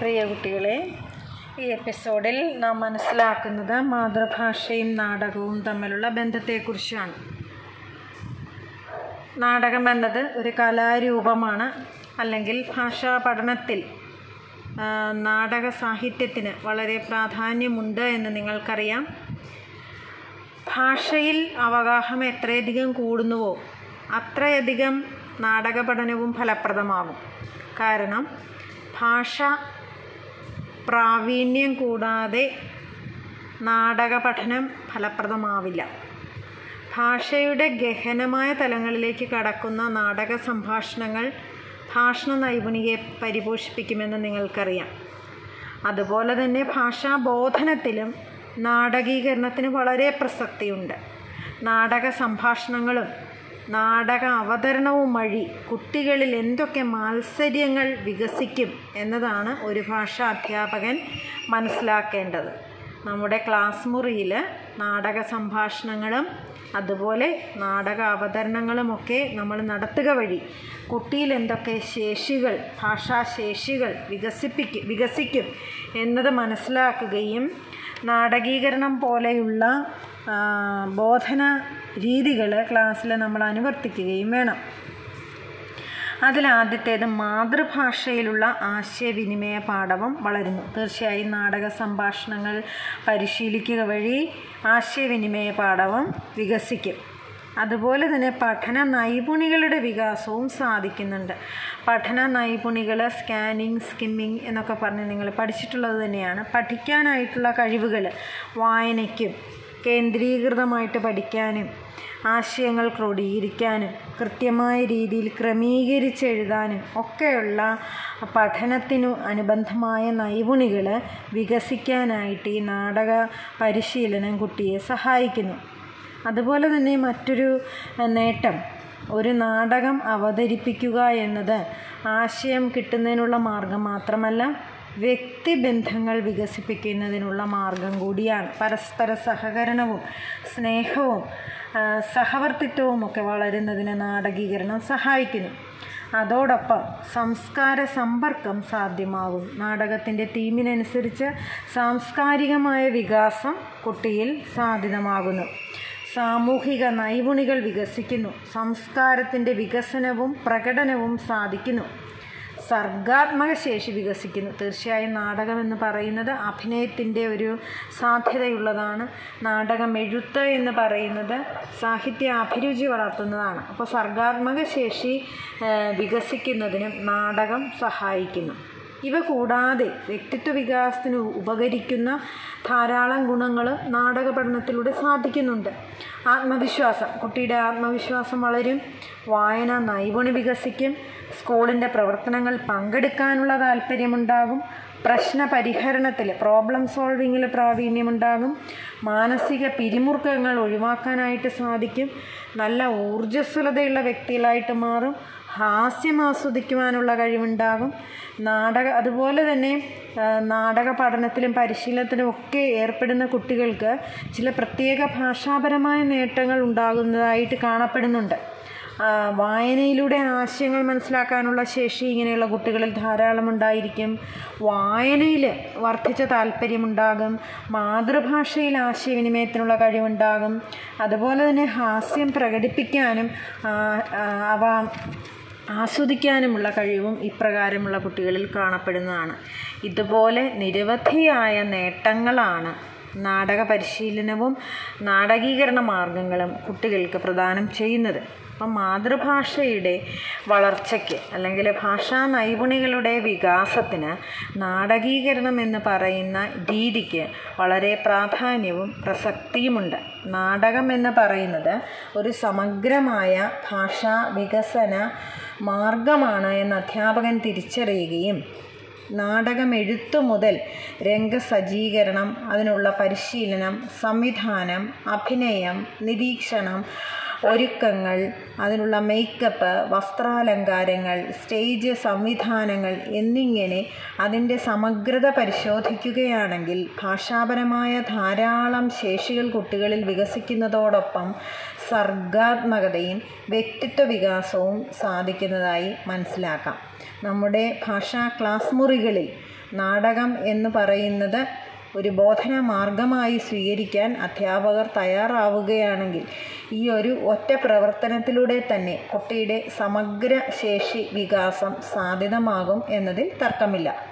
പ്രിയ കുട്ടികളെ ഈ എപ്പിസോഡിൽ നാം മനസ്സിലാക്കുന്നത് മാതൃഭാഷയും നാടകവും തമ്മിലുള്ള ബന്ധത്തെക്കുറിച്ചാണ്. നാടകം എന്നത് ഒരു കലാരൂപമാണ് അല്ലെങ്കിൽ ഭാഷാ പഠനത്തിൽ നാടക സാഹിത്യത്തിന് വളരെ പ്രാധാന്യമുണ്ട് എന്ന് നിങ്ങൾക്കറിയാം. ഭാഷയിൽ അവഗാഹം എത്രയധികം കൂടുന്നുവോ അത്രയധികം നാടക പഠനവും ഫലപ്രദമാകും. കാരണം ഭാഷ പ്രാവീണ്യം കൂടാതെ നാടക പഠനം ഫലപ്രദമാവില്ല. ഭാഷയുടെ ഗഹനമായ തലങ്ങളിലേക്ക് കടക്കുന്ന നാടക സംഭാഷണങ്ങൾ ഭാഷണ നൈപുണിയെ പരിപോഷിപ്പിക്കുമെന്ന് നിങ്ങൾക്കറിയാം. അതുപോലെ തന്നെ ഭാഷാബോധനത്തിലും നാടകീകരണത്തിന് വളരെ പ്രസക്തിയുണ്ട്. നാടക സംഭാഷണങ്ങളും നാടക അവതരണവും വഴി കുട്ടികളിൽ എന്തൊക്കെ മാത്സര്യങ്ങൾ വികസിക്കും എന്നതാണ് ഒരു ഭാഷാ അധ്യാപകൻ മനസ്സിലാക്കേണ്ടത്. നമ്മുടെ ക്ലാസ് മുറിയിൽ നാടക സംഭാഷണങ്ങളും അതുപോലെ നാടക അവതരണങ്ങളുമൊക്കെ നമ്മൾ നടത്തുക വഴി കുട്ടിയിൽ എന്തൊക്കെ ശേഷികൾ ഭാഷാശേഷികൾ വികസിപ്പിക്കും വികസിക്കും എന്നത് മനസ്സിലാക്കുകയും നാടകീകരണം പോലെയുള്ള ബോധന രീതികൾ ക്ലാസ്സിൽ നമ്മൾ അനുവർത്തിക്കുകയും വേണം. അതിലാദ്യത്തേത് മാതൃഭാഷയിലുള്ള ആശയവിനിമയ പാഠവും വളരുന്നു. തീർച്ചയായും നാടക സംഭാഷണങ്ങൾ പരിശീലിക്കുക വഴി ആശയവിനിമയ പാഠവും വികസിക്കും. അതുപോലെ തന്നെ പഠന നൈപുണികളുടെ വികാസവും സാധിക്കുന്നുണ്ട്. പഠന നൈപുണികൾ സ്കാനിങ് സ്കിമ്മിങ് എന്നൊക്കെ പറഞ്ഞ് നിങ്ങൾ പഠിച്ചിട്ടുള്ളത് തന്നെയാണ്. പഠിക്കാനായിട്ടുള്ള കഴിവുകൾ വായനയ്ക്കും കേന്ദ്രീകൃതമായിട്ട് പഠിക്കാനും ആശയങ്ങൾ ക്രോഡീകരിക്കാനും കൃത്യമായ രീതിയിൽ ക്രമീകരിച്ചെഴുതാനും ഒക്കെയുള്ള പഠനത്തിനു അനുബന്ധമായ നൈപുണികൾ വികസിക്കാനായിട്ട് ഈ നാടക പരിശീലനം കുട്ടിയെ സഹായിക്കുന്നു. അതുപോലെ തന്നെ മറ്റൊരു നേട്ടം. ഒരു നാടകം അവതരിപ്പിക്കുക എന്നത് ആശയം കിട്ടുന്നതിനുള്ള മാർഗം മാത്രമല്ല വ്യക്തിബന്ധങ്ങൾ വികസിപ്പിക്കുന്നതിനുള്ള മാർഗം കൂടിയാണ്. പരസ്പര സഹകരണവും സ്നേഹവും സഹവർത്തിത്വവും ഒക്കെ വളരുന്നതിന് നാടകീകരണം സഹായിക്കുന്നു. അതോടൊപ്പം സംസ്കാര സമ്പർക്കം സാധ്യമാകും. നാടകത്തിന്റെ തീമിനനുസരിച്ച് സാംസ്കാരികമായ വികാസം കുട്ടിയിൽ സാധ്യതമാകുന്നു സാമൂഹിക നൈപുണികൾ വികസിക്കുന്നു. സംസ്കാരത്തിന്റെ വികസനവും പ്രകടനവും സാധിക്കുന്നു. സർഗാത്മക ശേഷി വികസിക്കുന്നു. തീർച്ചയായും നാടകം എന്ന് പറയുന്നത് അഭിനയത്തിന്റെ ഒരു സാധ്യതയുള്ളതാണ്. നാടകം എഴുത്ത് എന്ന് പറയുന്നത് സാഹിത്യ അഭിരുചി വളർത്തുന്നതാണ്. അപ്പോൾ സർഗാത്മക ശേഷി വികസിക്കുന്നതിനും നാടകം സഹായിക്കുന്നു. ഇവ കൂടാതെ വ്യക്തിത്വ വികാസത്തിന് ഉപകരിക്കുന്ന ധാരാളം ഗുണങ്ങൾ നാടക പഠനത്തിലൂടെ സാധിക്കുന്നുണ്ട്. ആത്മവിശ്വാസം. കുട്ടിയുടെ ആത്മവിശ്വാസം വളരും. വായന നൈപുണി വികസിക്കും. സ്കൂളിന്റെ പ്രവർത്തനങ്ങൾ പങ്കെടുക്കാനുള്ള താല്പര്യമുണ്ടാകും. പ്രശ്ന പരിഹരണത്തിൽ പ്രോബ്ലം സോൾവിങ്ങിൽ പ്രാവീണ്യമുണ്ടാകും. മാനസിക പിരിമുറുക്കങ്ങൾ ഒഴിവാക്കാനായിട്ട് സാധിക്കും. നല്ല ഊർജസ്വലതയുള്ള വ്യക്തികളായിട്ട് മാറും. ഹാസ്യം ആസ്വദിക്കുവാനുള്ള കഴിവുണ്ടാകും നാടക അതുപോലെ തന്നെ നാടക പഠനത്തിലും പരിശീലനത്തിലും ഒക്കെ ഏർപ്പെടുന്ന കുട്ടികൾക്ക് ചില പ്രത്യേക ഭാഷാപരമായ നേട്ടങ്ങൾ ഉണ്ടാകുന്നതായിട്ട് കാണപ്പെടുന്നുണ്ട്. വായനയിലൂടെ ആശയങ്ങൾ മനസ്സിലാക്കാനുള്ള ശേഷി ഇങ്ങനെയുള്ള കുട്ടികളിൽ ധാരാളം ഉണ്ടായിരിക്കും. വായനയിൽ വർദ്ധിച്ച താല്പര്യമുണ്ടാകും. മാതൃഭാഷയിൽ ആശയവിനിമയത്തിനുള്ള കഴിവുണ്ടാകും. അതുപോലെ തന്നെ ഹാസ്യം പ്രകടിപ്പിക്കാനും അവ ആസ്വദിക്കാനുമുള്ള കഴിവും ഇപ്രകാരമുള്ള കുട്ടികളിൽ കാണപ്പെടുന്നതാണ്. ഇതുപോലെ നിരവധിയായ നേട്ടങ്ങളാണ് നാടക പരിശീലനവും നാടകീകരണ മാർഗങ്ങളും കുട്ടികൾക്ക് പ്രദാനം ചെയ്യുന്നത്. അപ്പം മാതൃഭാഷയുടെ വളർച്ചയ്ക്ക് അല്ലെങ്കിൽ ഭാഷാ നൈപുണികളുടെ വികാസത്തിന് നാടകീകരണം എന്ന് പറയുന്ന രീതിക്ക് വളരെ പ്രാധാന്യവും പ്രസക്തിയുമുണ്ട്. നാടകം എന്ന് പറയുന്നത് ഒരു സമഗ്രമായ ഭാഷാ വികസന മാർഗമാണ് എന്ന് അധ്യാപകൻ തിരിച്ചറിയുകയും നാടകം എഴുത്തു മുതൽ രംഗസജ്ജീകരണം അതിനുള്ള പരിശീലനം സംവിധാനം അഭിനയം നിരീക്ഷണം ഒരുക്കങ്ങൾ അതിനുള്ള മേക്കപ്പ് വസ്ത്രാലങ്കാരങ്ങൾ സ്റ്റേജ് സംവിധാനങ്ങൾ എന്നിങ്ങനെ അതിന്റെ സമഗ്രത പരിശോധിക്കുകയാണെങ്കിൽ ഭാഷാപരമായ ധാരാളം ശേഷികൾ കുട്ടികളിൽ വികസിക്കുന്നതോടൊപ്പം സർഗാത്മകതയും വ്യക്തിത്വ വികാസവും സാധിക്കുന്നതായി മനസ്സിലാക്കാം. നമ്മുടെ ഭാഷാ ക്ലാസ് മുറികളിൽ നാടകം എന്ന് പറയുന്നത് ഒരു ബോധന മാർഗമായി സ്വീകരിക്കാൻ അധ്യാപകർ തയ്യാറാവുകയാണെങ്കിൽ ഈ ഒരു ഒറ്റ പ്രവർത്തനത്തിലൂടെ തന്നെ കുട്ടിയുടെ സമഗ്ര ശേഷി വികാസം സാധ്യതമാകും എന്നതിൽ തർക്കമില്ല.